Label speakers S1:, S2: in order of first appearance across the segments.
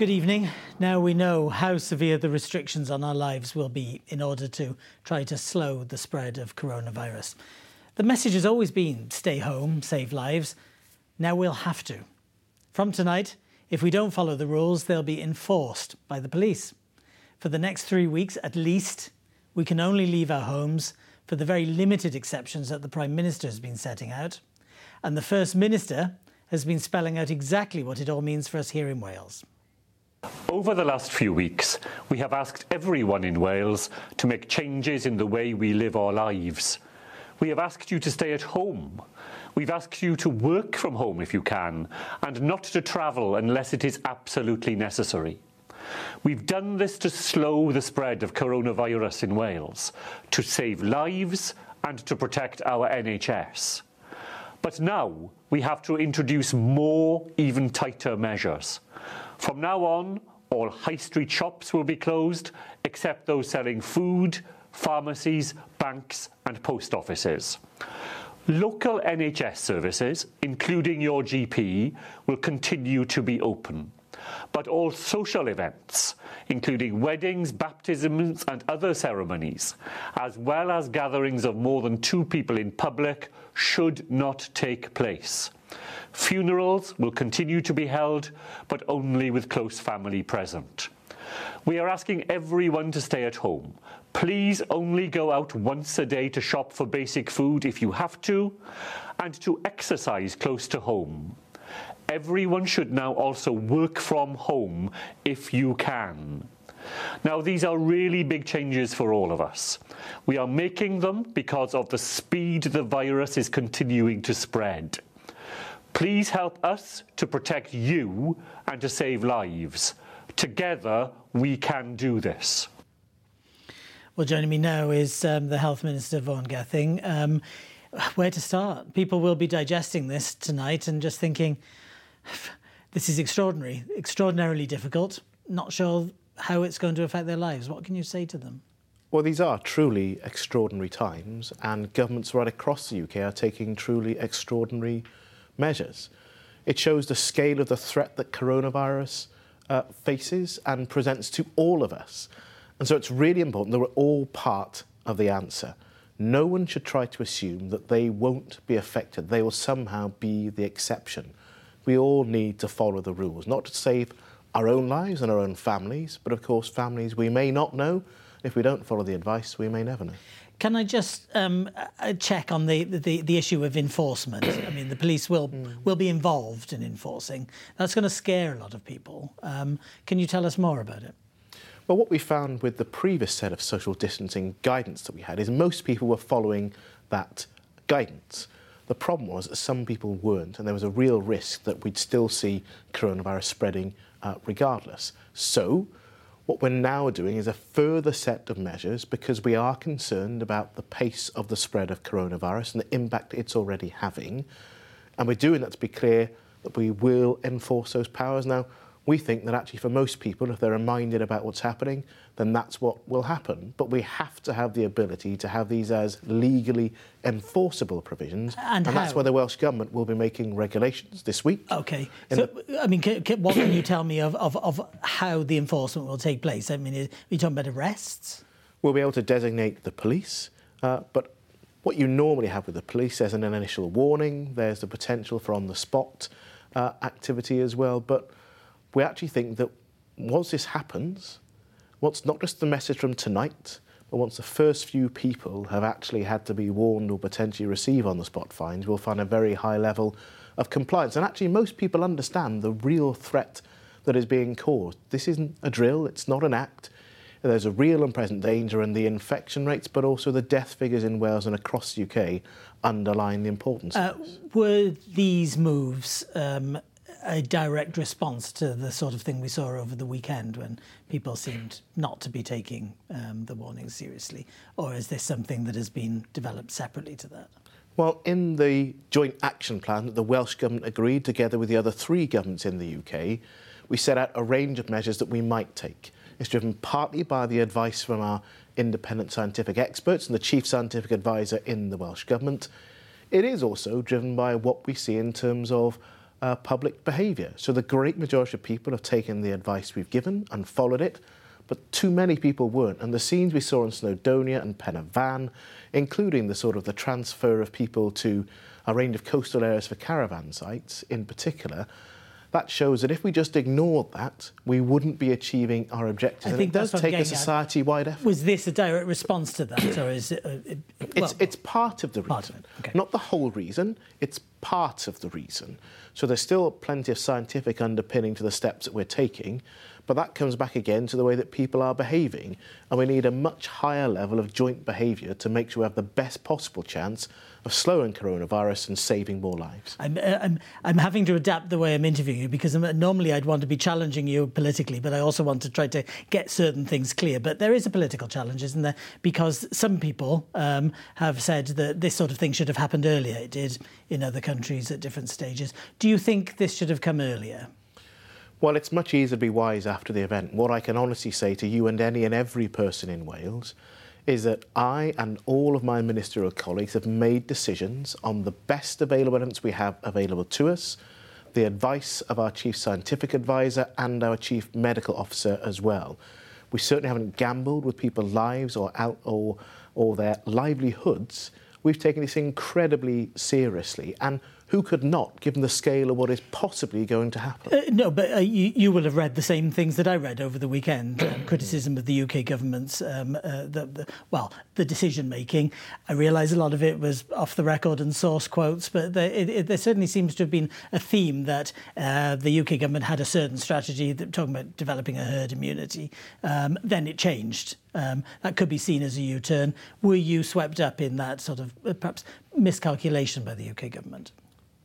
S1: Good evening. Now we know how severe the restrictions on our lives will be in order to try to slow the spread of coronavirus. The message has always been stay home, save lives. Now we'll have to. From tonight, if we don't follow the rules, they'll be enforced by the police. For the next three weeks at least, we can only leave our homes for the very limited exceptions that the Prime Minister has been setting out. And the First Minister has been spelling out exactly what it all means for us here in Wales.
S2: Over the last few weeks, we have asked everyone in Wales to make changes in the way we live our lives. We have asked you to stay at home. We've asked you to work from home if you can, and not to travel unless it is absolutely necessary. We've done this to slow the spread of coronavirus in Wales, to save lives and to protect our NHS. But now we have to introduce more, even tighter measures. From now on, all high street shops will be closed, except those selling food, pharmacies, banks, and post offices. Local NHS services, including your GP, will continue to be open. But all social events, including weddings, baptisms, and other ceremonies, as well as gatherings of more than two people in public, should not take place. Funerals will continue to be held, but only with close family present. We are asking everyone to stay at home. Please only go out once a day to shop for basic food if you have to, and to exercise close to home. Everyone should now also work from home if you can. Now, these are really big changes for all of us. We are making them because of the speed the virus is continuing to spread. Please help us to protect you and to save lives. Together, we can do this.
S1: Well, joining me now is um, the Health Minister, Vaughan Gething. Um, where to start? People will be digesting this tonight and just thinking, this is extraordinary, extraordinarily difficult. Not sure how it's going to affect their lives. What can you say to them?
S3: Well, these are truly extraordinary times, and governments right across the UK are taking truly extraordinary measures. It shows the scale of the threat that coronavirus uh, faces and presents to all of us. And so it's really important that we're all part of the answer. No one should try to assume that they won't be affected. They will somehow be the exception. We all need to follow the rules, not to save our own lives and our own families, but of course, families we may not know. If we don't follow the advice, we may never know.
S1: Can I just um, uh, check on the, the, the, issue of enforcement? I mean, the police will mm. will be involved in enforcing. That's going to scare a lot of people. Um, can you tell us more about it?
S3: Well, what we found with the previous set of social distancing guidance that we had is most people were following that guidance. The problem was that some people weren't, and there was a real risk that we'd still see coronavirus spreading uh, regardless. So, what we're now doing is a further set of measures because we are concerned about the pace of the spread of coronavirus and the impact it's already having. And we're doing that to be clear that we will enforce those powers. Now, we think that actually for most people, if they're reminded about what's happening, then that's what will happen. But we have to have the ability to have these as legally enforceable provisions.
S1: And,
S3: and that's why the Welsh Government will be making regulations this week.
S1: OK. So, the... I mean, can, can, what can you tell me of, of, of how the enforcement will take place? I mean, are you talking about arrests?
S3: We'll be able to designate the police, uh, but what you normally have with the police, there's an initial warning, there's the potential for on-the-spot uh, activity as well, but we actually think that once this happens, once not just the message from tonight, but once the first few people have actually had to be warned or potentially receive on the spot fines, we'll find a very high level of compliance. And actually, most people understand the real threat that is being caused. This isn't a drill, it's not an act. There's a real and present danger, and the infection rates, but also the death figures in Wales and across the UK underline the importance. Uh,
S1: were these moves um, a direct response to the sort of thing we saw over the weekend when people seemed not to be taking um, the warnings seriously? Or is this something that has been developed separately to that?
S3: Well, in the joint action plan that the Welsh Government agreed together with the other three governments in the UK, we set out a range of measures that we might take. It's driven partly by the advice from our independent scientific experts and the chief scientific advisor in the Welsh Government. It is also driven by what we see in terms of uh, public behaviour. So the great majority of people have taken the advice we've given and followed it, but too many people weren't. And the scenes we saw in Snowdonia and Pen y Fan, including the sort of the transfer of people to a range of coastal areas for caravan sites in particular, that shows that if we just ignored that, we wouldn't be achieving our objectives.
S1: I
S3: and
S1: think
S3: it does take a society-wide effort.
S1: Was this a direct response to that, or is it? Uh, it well,
S3: It's, it's part of the reason.
S1: Of okay.
S3: Not the whole reason, it's part of the reason. So there's still plenty of scientific underpinning to the steps that we're taking, but that comes back again to the way that people are behaving. And we need a much higher level of joint behaviour to make sure we have the best possible chance of slowing coronavirus and saving more lives.
S1: I'm, uh, I'm, I'm having to adapt the way I'm interviewing you because normally I'd want to be challenging you politically, but I also want to try to get certain things clear. But there is a political challenge, isn't there? Because some people um, have said that this sort of thing should have happened earlier. It did in other countries at different stages. Do you think this should have come earlier?
S3: Well, it's much easier to be wise after the event. What I can honestly say to you and any and every person in Wales is that I and all of my ministerial colleagues have made decisions on the best available evidence we have available to us, the advice of our chief scientific advisor and our chief medical officer as well. We certainly haven't gambled with people's lives or out or or their livelihoods. We've taken this incredibly seriously and who could not, given the scale of what is possibly going to happen?
S1: Uh, no, but uh, you, you will have read the same things that I read over the weekend. Um, criticism of the UK government's, um, uh, the, the, well, the decision making. I realise a lot of it was off the record and source quotes, but there, it, it, there certainly seems to have been a theme that uh, the UK government had a certain strategy that talking about developing a herd immunity. Um, then it changed. Um, that could be seen as a U-turn. Were you swept up in that sort of uh, perhaps miscalculation by the UK government?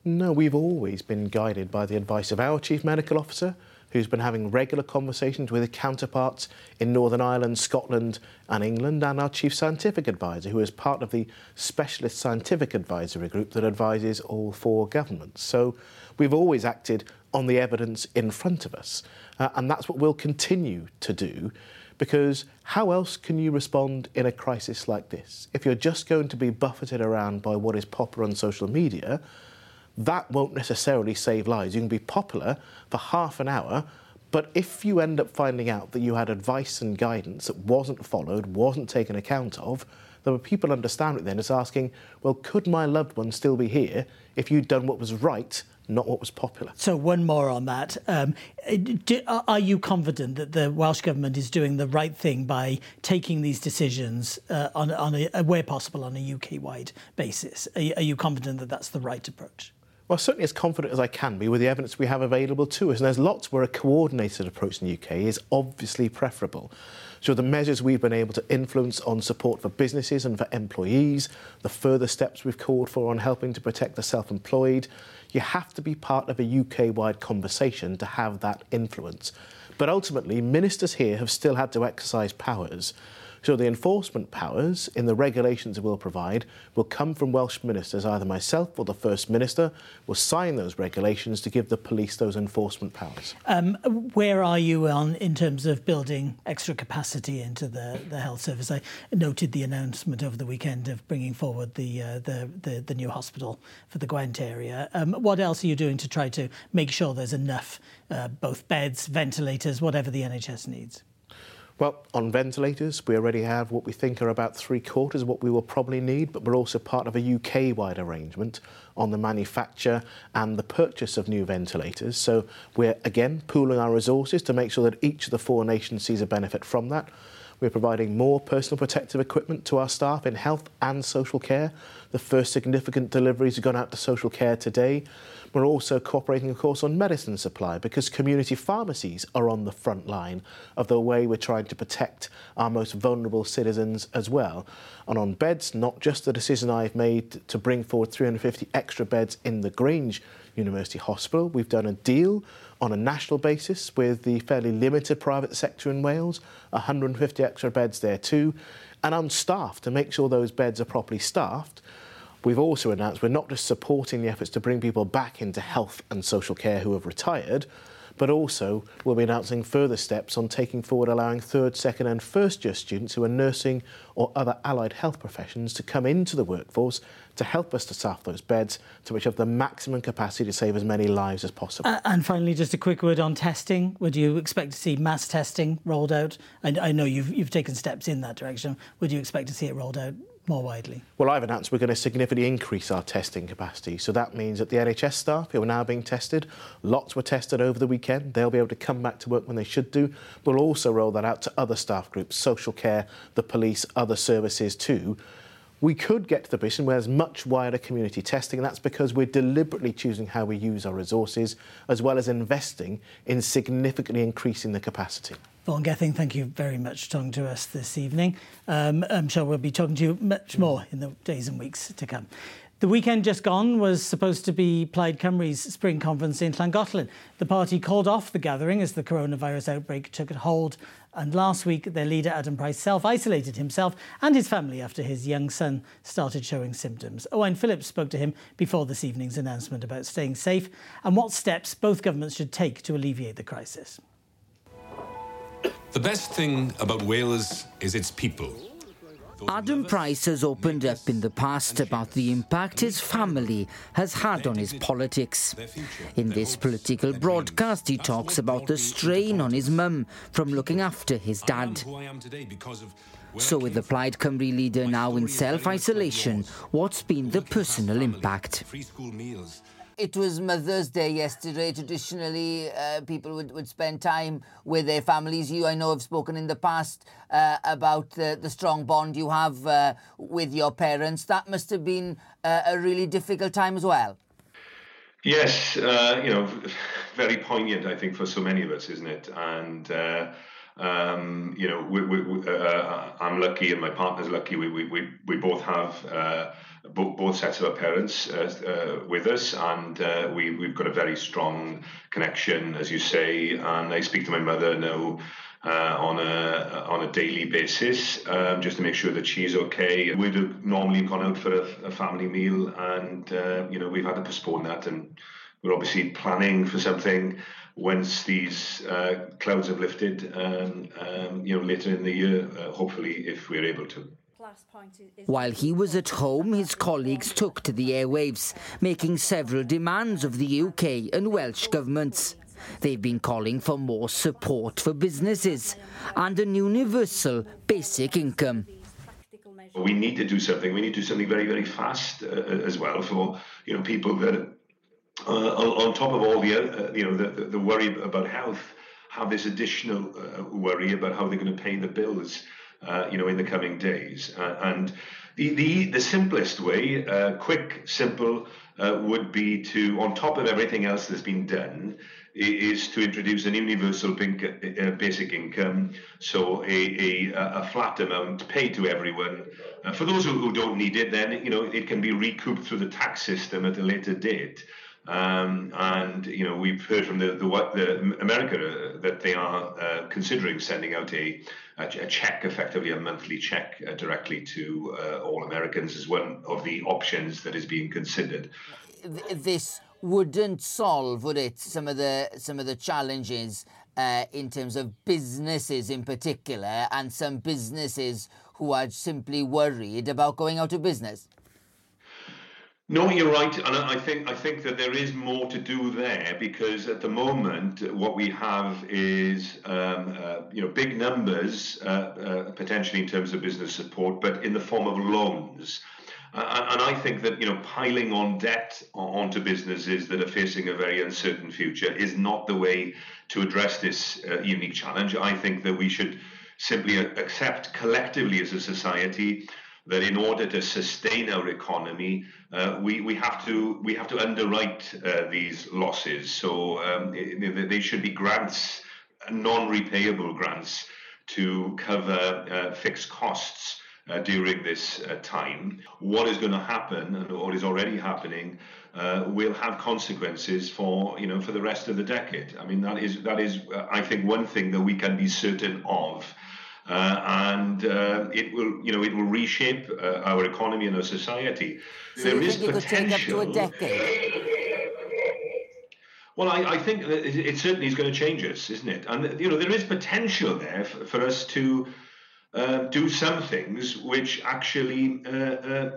S3: No, we've always been guided by the advice of our Chief Medical Officer, who's been having regular conversations with counterparts in Northern Ireland, Scotland, and England, and our Chief Scientific Advisor, who is part of the Specialist Scientific Advisory Group that advises all four governments. So we've always acted on the evidence in front of us, uh, and that's what we'll continue to do. Because how else can you respond in a crisis like this? If you're just going to be buffeted around by what is popular on social media, that won't necessarily save lives. You can be popular for half an hour, but if you end up finding out that you had advice and guidance that wasn't followed, wasn't taken account of, then people understand it then as asking, well, could my loved one still be here if you'd done what was right, not what was popular?
S1: So one more on that. Um, do, are you confident that the Welsh government is doing the right thing by taking these decisions uh, on, on a, where possible on a UK-wide basis? Are you, are you confident that that's the right approach?
S3: Well, certainly as confident as I can be with the evidence we have available to us. And there's lots where a coordinated approach in the UK is obviously preferable. So the measures we've been able to influence on support for businesses and for employees, the further steps we've called for on helping to protect the self-employed, you have to be part of a UK-wide conversation to have that influence. But ultimately, ministers here have still had to exercise powers. So the enforcement powers in the regulations we'll provide will come from Welsh ministers. Either myself or the First Minister will sign those regulations to give the police those enforcement powers.
S1: Um, where are you on in terms of building extra capacity into the, the health service? I noted the announcement over the weekend of bringing forward the uh, the, the, the new hospital for the Gwent area. Um, what else are you doing to try to make sure there's enough, uh, both beds, ventilators, whatever the NHS needs?
S3: Well, on ventilators, we already have what we think are about three quarters of what we will probably need, but we're also part of a UK wide arrangement on the manufacture and the purchase of new ventilators. So we're again pooling our resources to make sure that each of the four nations sees a benefit from that. We're providing more personal protective equipment to our staff in health and social care. The first significant deliveries have gone out to social care today. We're also cooperating, of course, on medicine supply because community pharmacies are on the front line of the way we're trying to protect our most vulnerable citizens as well. And on beds, not just the decision I've made to bring forward 350 extra beds in the Grange University Hospital. We've done a deal on a national basis with the fairly limited private sector in Wales, 150 extra beds there too, and on staff to make sure those beds are properly staffed. We've also announced we're not just supporting the efforts to bring people back into health and social care who have retired, but also we'll be announcing further steps on taking forward allowing third, second, and first year students who are nursing or other allied health professions to come into the workforce to help us to staff those beds to which have the maximum capacity to save as many lives as possible.
S1: Uh, and finally, just a quick word on testing. Would you expect to see mass testing rolled out? I, I know you've, you've taken steps in that direction. Would you expect to see it rolled out more widely?
S3: Well, I've announced we're going to significantly increase our testing capacity. So that means that the NHS staff who are now being tested, lots were tested over the weekend. They'll be able to come back to work when they should do. We'll also roll that out to other staff groups, social care, the police, other services too. We could get to the position where there's much wider community testing, and that's because we're deliberately choosing how we use our resources, as well as investing in significantly increasing the capacity.
S1: Vaughan Gething, thank you very much for talking to us this evening. Um, I'm sure we'll be talking to you much more in the days and weeks to come. The weekend just gone was supposed to be Plaid Cymru's spring conference in Llangollen. The party called off the gathering as the coronavirus outbreak took hold. And last week, their leader, Adam Price, self isolated himself and his family after his young son started showing symptoms. Owen Phillips spoke to him before this evening's announcement about staying safe and what steps both governments should take to alleviate the crisis.
S4: The best thing about Wales is its people.
S5: Adam Price has opened up in the past about the impact his family has had on his politics. In this political broadcast, he talks about the strain on his mum from looking after his dad. So, with the Plaid Cymru leader now in self isolation, what's been the personal impact?
S6: It was Mother's Day yesterday. Traditionally, uh, people would, would spend time with their families. You, I know, have spoken in the past uh, about the, the strong bond you have uh, with your parents. That must have been uh, a really difficult time as well.
S7: Yes, uh, you know, very poignant, I think, for so many of us, isn't it? And uh, um, you know, we, we, uh, I'm lucky and my partner's lucky. We we, we, we both have uh, both, sets of our parents uh, uh, with us, and uh, we we've got a very strong connection, as you say. And I speak to my mother now. Uh, on a on a daily basis, um, just to make sure that she's okay. We'd have normally gone out for a, a family meal, and uh, you know we've had to postpone that, and we're obviously planning for something once these uh, clouds have lifted, um, um, you know, later in the year, hopefully, if we're able to.
S5: While he was at home, his colleagues took to the airwaves, making several demands of the UK and Welsh governments. They've been calling for more support for businesses and an universal basic income.
S7: We need to do something. We need to do something very, very fast uh, as well for you know people that uh, on, top of all the uh, you know the, the worry about health have this additional uh, worry about how they're going to pay the bills uh, you know, in the coming days. Uh, and the, the, the simplest way, uh, quick, simple, uh, would be to, on top of everything else that's been done, is to introduce an universal uh, basic income, so a, a, a flat amount paid to everyone. Uh, for those who, who don't need it, then you know it can be recouped through the tax system at a later date. Um, and you know we've heard from the the, the America that they are uh, considering sending out a, a, check, effectively a monthly check uh, directly to uh, all Americans is one of the options that is being considered.
S6: This wouldn't solve, would it? Some of the some of the challenges uh, in terms of businesses in particular, and some businesses who are simply worried about going out of business.
S7: No, you're right, and I think I think that there is more to do there because at the moment what we have is um, uh, you know big numbers uh, uh, potentially in terms of business support, but in the form of loans. and I think that you know piling on debt onto businesses that are facing a very uncertain future is not the way to address this uh, unique challenge. I think that we should simply accept collectively as a society that in order to sustain our economy, uh, we, we have to we have to underwrite uh, these losses. So um, they should be grants, non-repayable grants, to cover uh, fixed costs. Uh, during this uh, time, what is going to happen, and what is already happening, uh, will have consequences for you know for the rest of the decade. I mean that is that is I think one thing that we can be certain of uh, and uh, it will, you know, it will reshape uh, our economy and our society.
S6: So there is potential. to a decade?
S7: Well, I, I think it certainly is going to change us, isn't it? And you know, there is potential there for, for us to uh, do some things which actually uh, uh,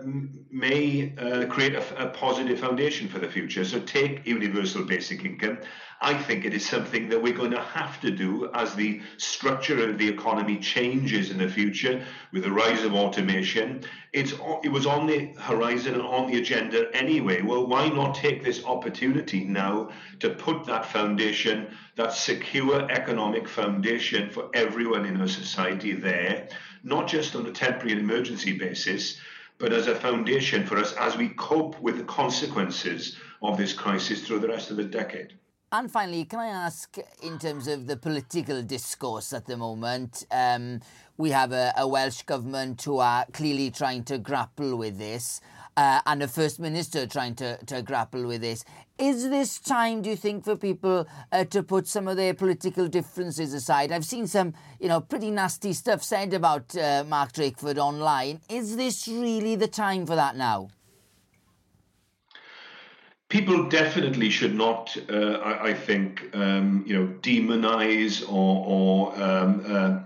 S7: may uh, create a, a, positive foundation for the future. So, take universal basic income. I think it is something that we're going to have to do as the structure of the economy changes in the future with the rise of automation. It's it was on the horizon and on the agenda anyway. Well, why not take this opportunity now to put that foundation that secure economic foundation for everyone in our society there, not just on a temporary and emergency basis, but as a foundation for us as we cope with the consequences of this crisis through the rest of the decade.
S6: And finally, can I ask, in terms of the political discourse at the moment, um, we have a, a Welsh government who are clearly trying to grapple with this uh, and a First Minister trying to, to grapple with this. Is this time, do you think, for people uh, to put some of their political differences aside? I've seen some, you know, pretty nasty stuff said about uh, Mark Drakeford online. Is this really the time for that now?
S7: People definitely should not, uh, I, I, think, um, you know, demonize or, or um, uh,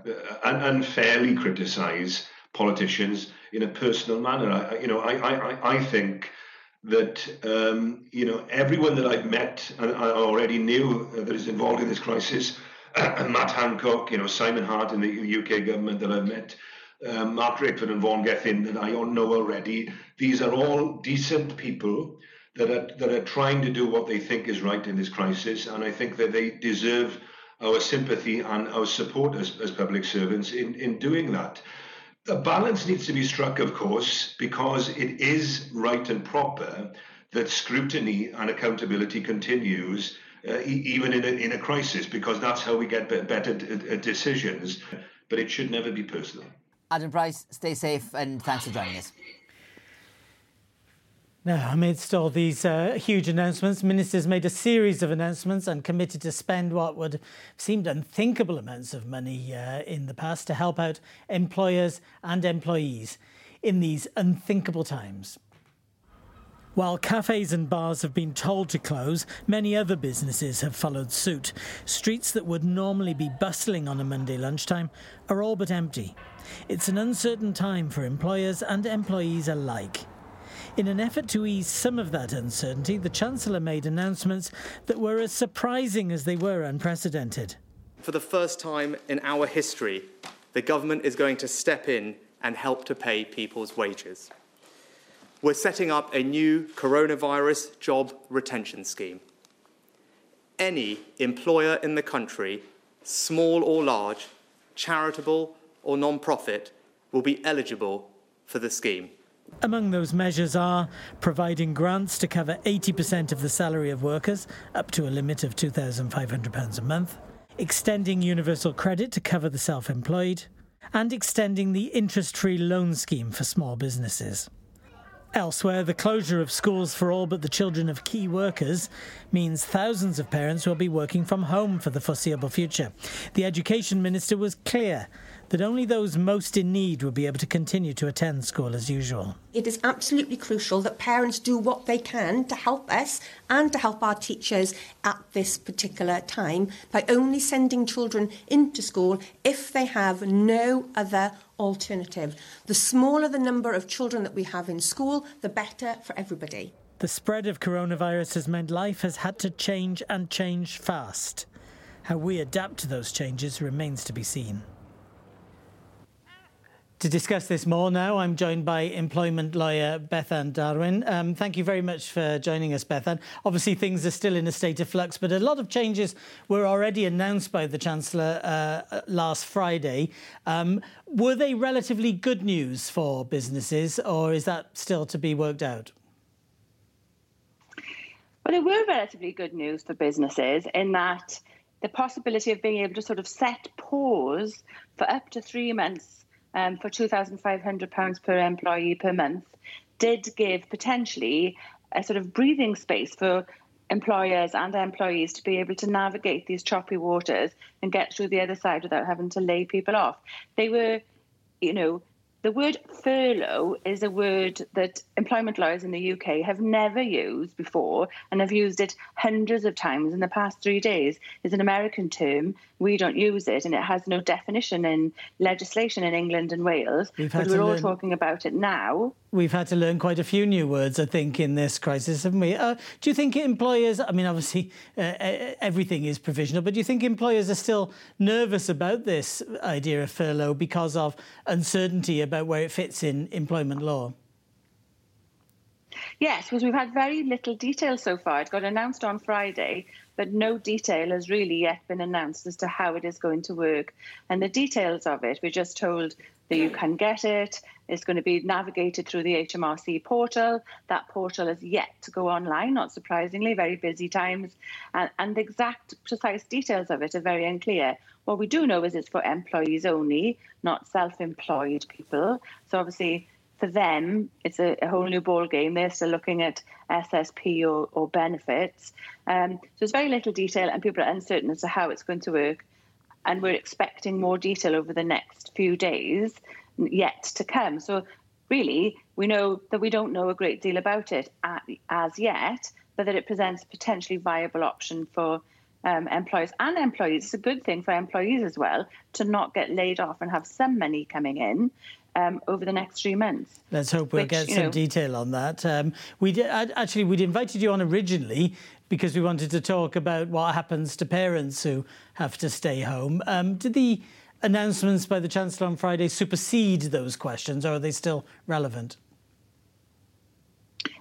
S7: unfairly criticize politicians in a personal manner. I, you know, I, I, I think that um, you know everyone that I've met and I already knew that is involved in this crisis, Matt Hancock, you know Simon Hart in the UK government that I've met, um, Mark Drakeford and Vaughan Gething that I know already. These are all decent people that are that are trying to do what they think is right in this crisis, and I think that they deserve our sympathy and our support as, as public servants in, in doing that. A balance needs to be struck, of course, because it is right and proper that scrutiny and accountability continues uh, even in a, in a crisis, because that's how we get better d- decisions. But it should never be personal.
S6: Adam Price, stay safe and thanks for joining us.
S1: Now, amidst all these uh, huge announcements, ministers made a series of announcements and committed to spend what would have seemed unthinkable amounts of money uh, in the past to help out employers and employees in these unthinkable times. While cafes and bars have been told to close, many other businesses have followed suit. Streets that would normally be bustling on a Monday lunchtime are all but empty. It's an uncertain time for employers and employees alike. In an effort to ease some of that uncertainty, the Chancellor made announcements that were as surprising as they were unprecedented.
S8: For the first time in our history, the government is going to step in and help to pay people's wages. We're setting up a new coronavirus job retention scheme. Any employer in the country, small or large, charitable or non profit, will be eligible for the scheme.
S1: Among those measures are providing grants to cover 80% of the salary of workers, up to a limit of £2,500 a month, extending universal credit to cover the self employed, and extending the interest free loan scheme for small businesses. Elsewhere, the closure of schools for all but the children of key workers means thousands of parents will be working from home for the foreseeable future. The Education Minister was clear that only those most in need will be able to continue to attend school as usual.
S9: It is absolutely crucial that parents do what they can to help us and to help our teachers at this particular time by only sending children into school if they have no other alternative. The smaller the number of children that we have in school, the better for everybody.
S1: The spread of coronavirus has meant life has had to change and change fast. How we adapt to those changes remains to be seen. To discuss this more now, I'm joined by employment lawyer Bethan Darwin. Um, thank you very much for joining us, Bethan. Obviously, things are still in a state of flux, but a lot of changes were already announced by the Chancellor uh, last Friday. Um, were they relatively good news for businesses, or is that still to be worked out?
S10: Well, they were relatively good news for businesses in that the possibility of being able to sort of set pause for up to three months um, for £2,500 per employee per month did give potentially a sort of breathing space for employers and employees to be able to navigate these choppy waters and get through the other side without having to lay people off. They were, you know, the word furlough is a word that employment lawyers in the UK have never used before and have used it hundreds of times in the past three days. It's an American term. We don't use it, and it has no definition in legislation in England and Wales. But we're all learn... talking about it now.
S1: We've had to learn quite a few new words, I think, in this crisis, haven't we? Uh, do you think employers, I mean, obviously uh, everything is provisional, but do you think employers are still nervous about this idea of furlough because of uncertainty about about where it fits in employment law?
S10: Yes, because we've had very little detail so far. It got announced on Friday, but no detail has really yet been announced as to how it is going to work. And the details of it, we're just told that you can get it. It's going to be navigated through the HMRC portal. That portal is yet to go online, not surprisingly, very busy times. And, and the exact precise details of it are very unclear. What we do know is it's for employees only, not self-employed people. So obviously, for them, it's a, a whole new ball game. They're still looking at SSP or, or benefits. Um, so there's very little detail, and people are uncertain as to how it's going to work. And we're expecting more detail over the next few days yet to come. So really, we know that we don't know a great deal about it as yet, but that it presents a potentially viable option for um, employers and employees. It's a good thing for employees as well to not get laid off and have some money coming in. Um, over the next three months.
S1: Let's hope we'll which, get some know, detail on that. Um, we did, actually we'd invited you on originally because we wanted to talk about what happens to parents who have to stay home. Um, did the announcements by the Chancellor on Friday supersede those questions, or are they still relevant?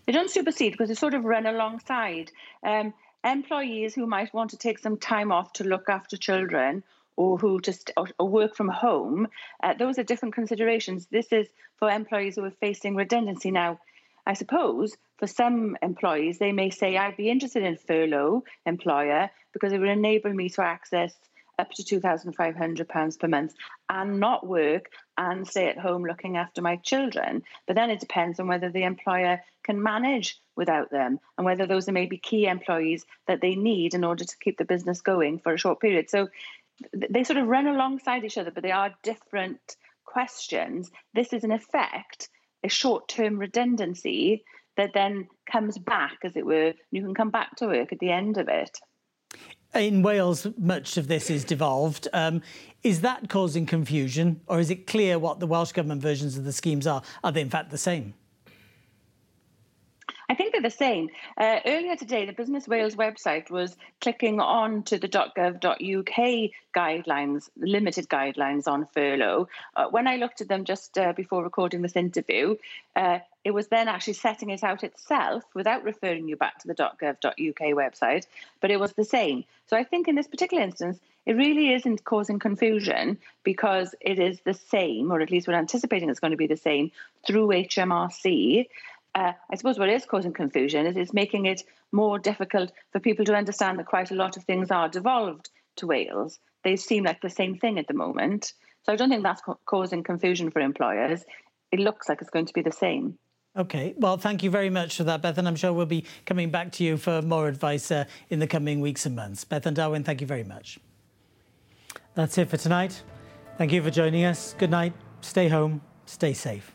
S10: They don't supersede because they sort of run alongside. Um, employees who might want to take some time off to look after children or who just or, or work from home, uh, those are different considerations. This is for employees who are facing redundancy. Now, I suppose for some employees, they may say, I'd be interested in furlough employer because it would enable me to access up to £2,500 per month and not work and stay at home looking after my children. But then it depends on whether the employer can manage without them and whether those are maybe key employees that they need in order to keep the business going for a short period. So they sort of run alongside each other, but they are different questions. This is, in effect, a short term redundancy that then comes back, as it were. You can come back to work at the end of it.
S1: In Wales, much of this is devolved. Um, is that causing confusion, or is it clear what the Welsh Government versions of the schemes are? Are they, in fact, the same?
S10: I think they're the same. Uh, earlier today, the Business Wales website was clicking on to the .gov.uk guidelines, limited guidelines on furlough. Uh, when I looked at them just uh, before recording this interview, uh, it was then actually setting it out itself without referring you back to the .gov.uk website, but it was the same. So I think in this particular instance, it really isn't causing confusion because it is the same, or at least we're anticipating it's going to be the same through HMRC uh, I suppose what is causing confusion is it's making it more difficult for people to understand that quite a lot of things are devolved to Wales. They seem like the same thing at the moment. So I don't think that's co- causing confusion for employers. It looks like it's going to be the same.
S1: Okay. Well, thank you very much for that, Beth. And I'm sure we'll be coming back to you for more advice uh, in the coming weeks and months. Bethan Darwin, thank you very much. That's it for tonight. Thank you for joining us. Good night. Stay home. Stay safe.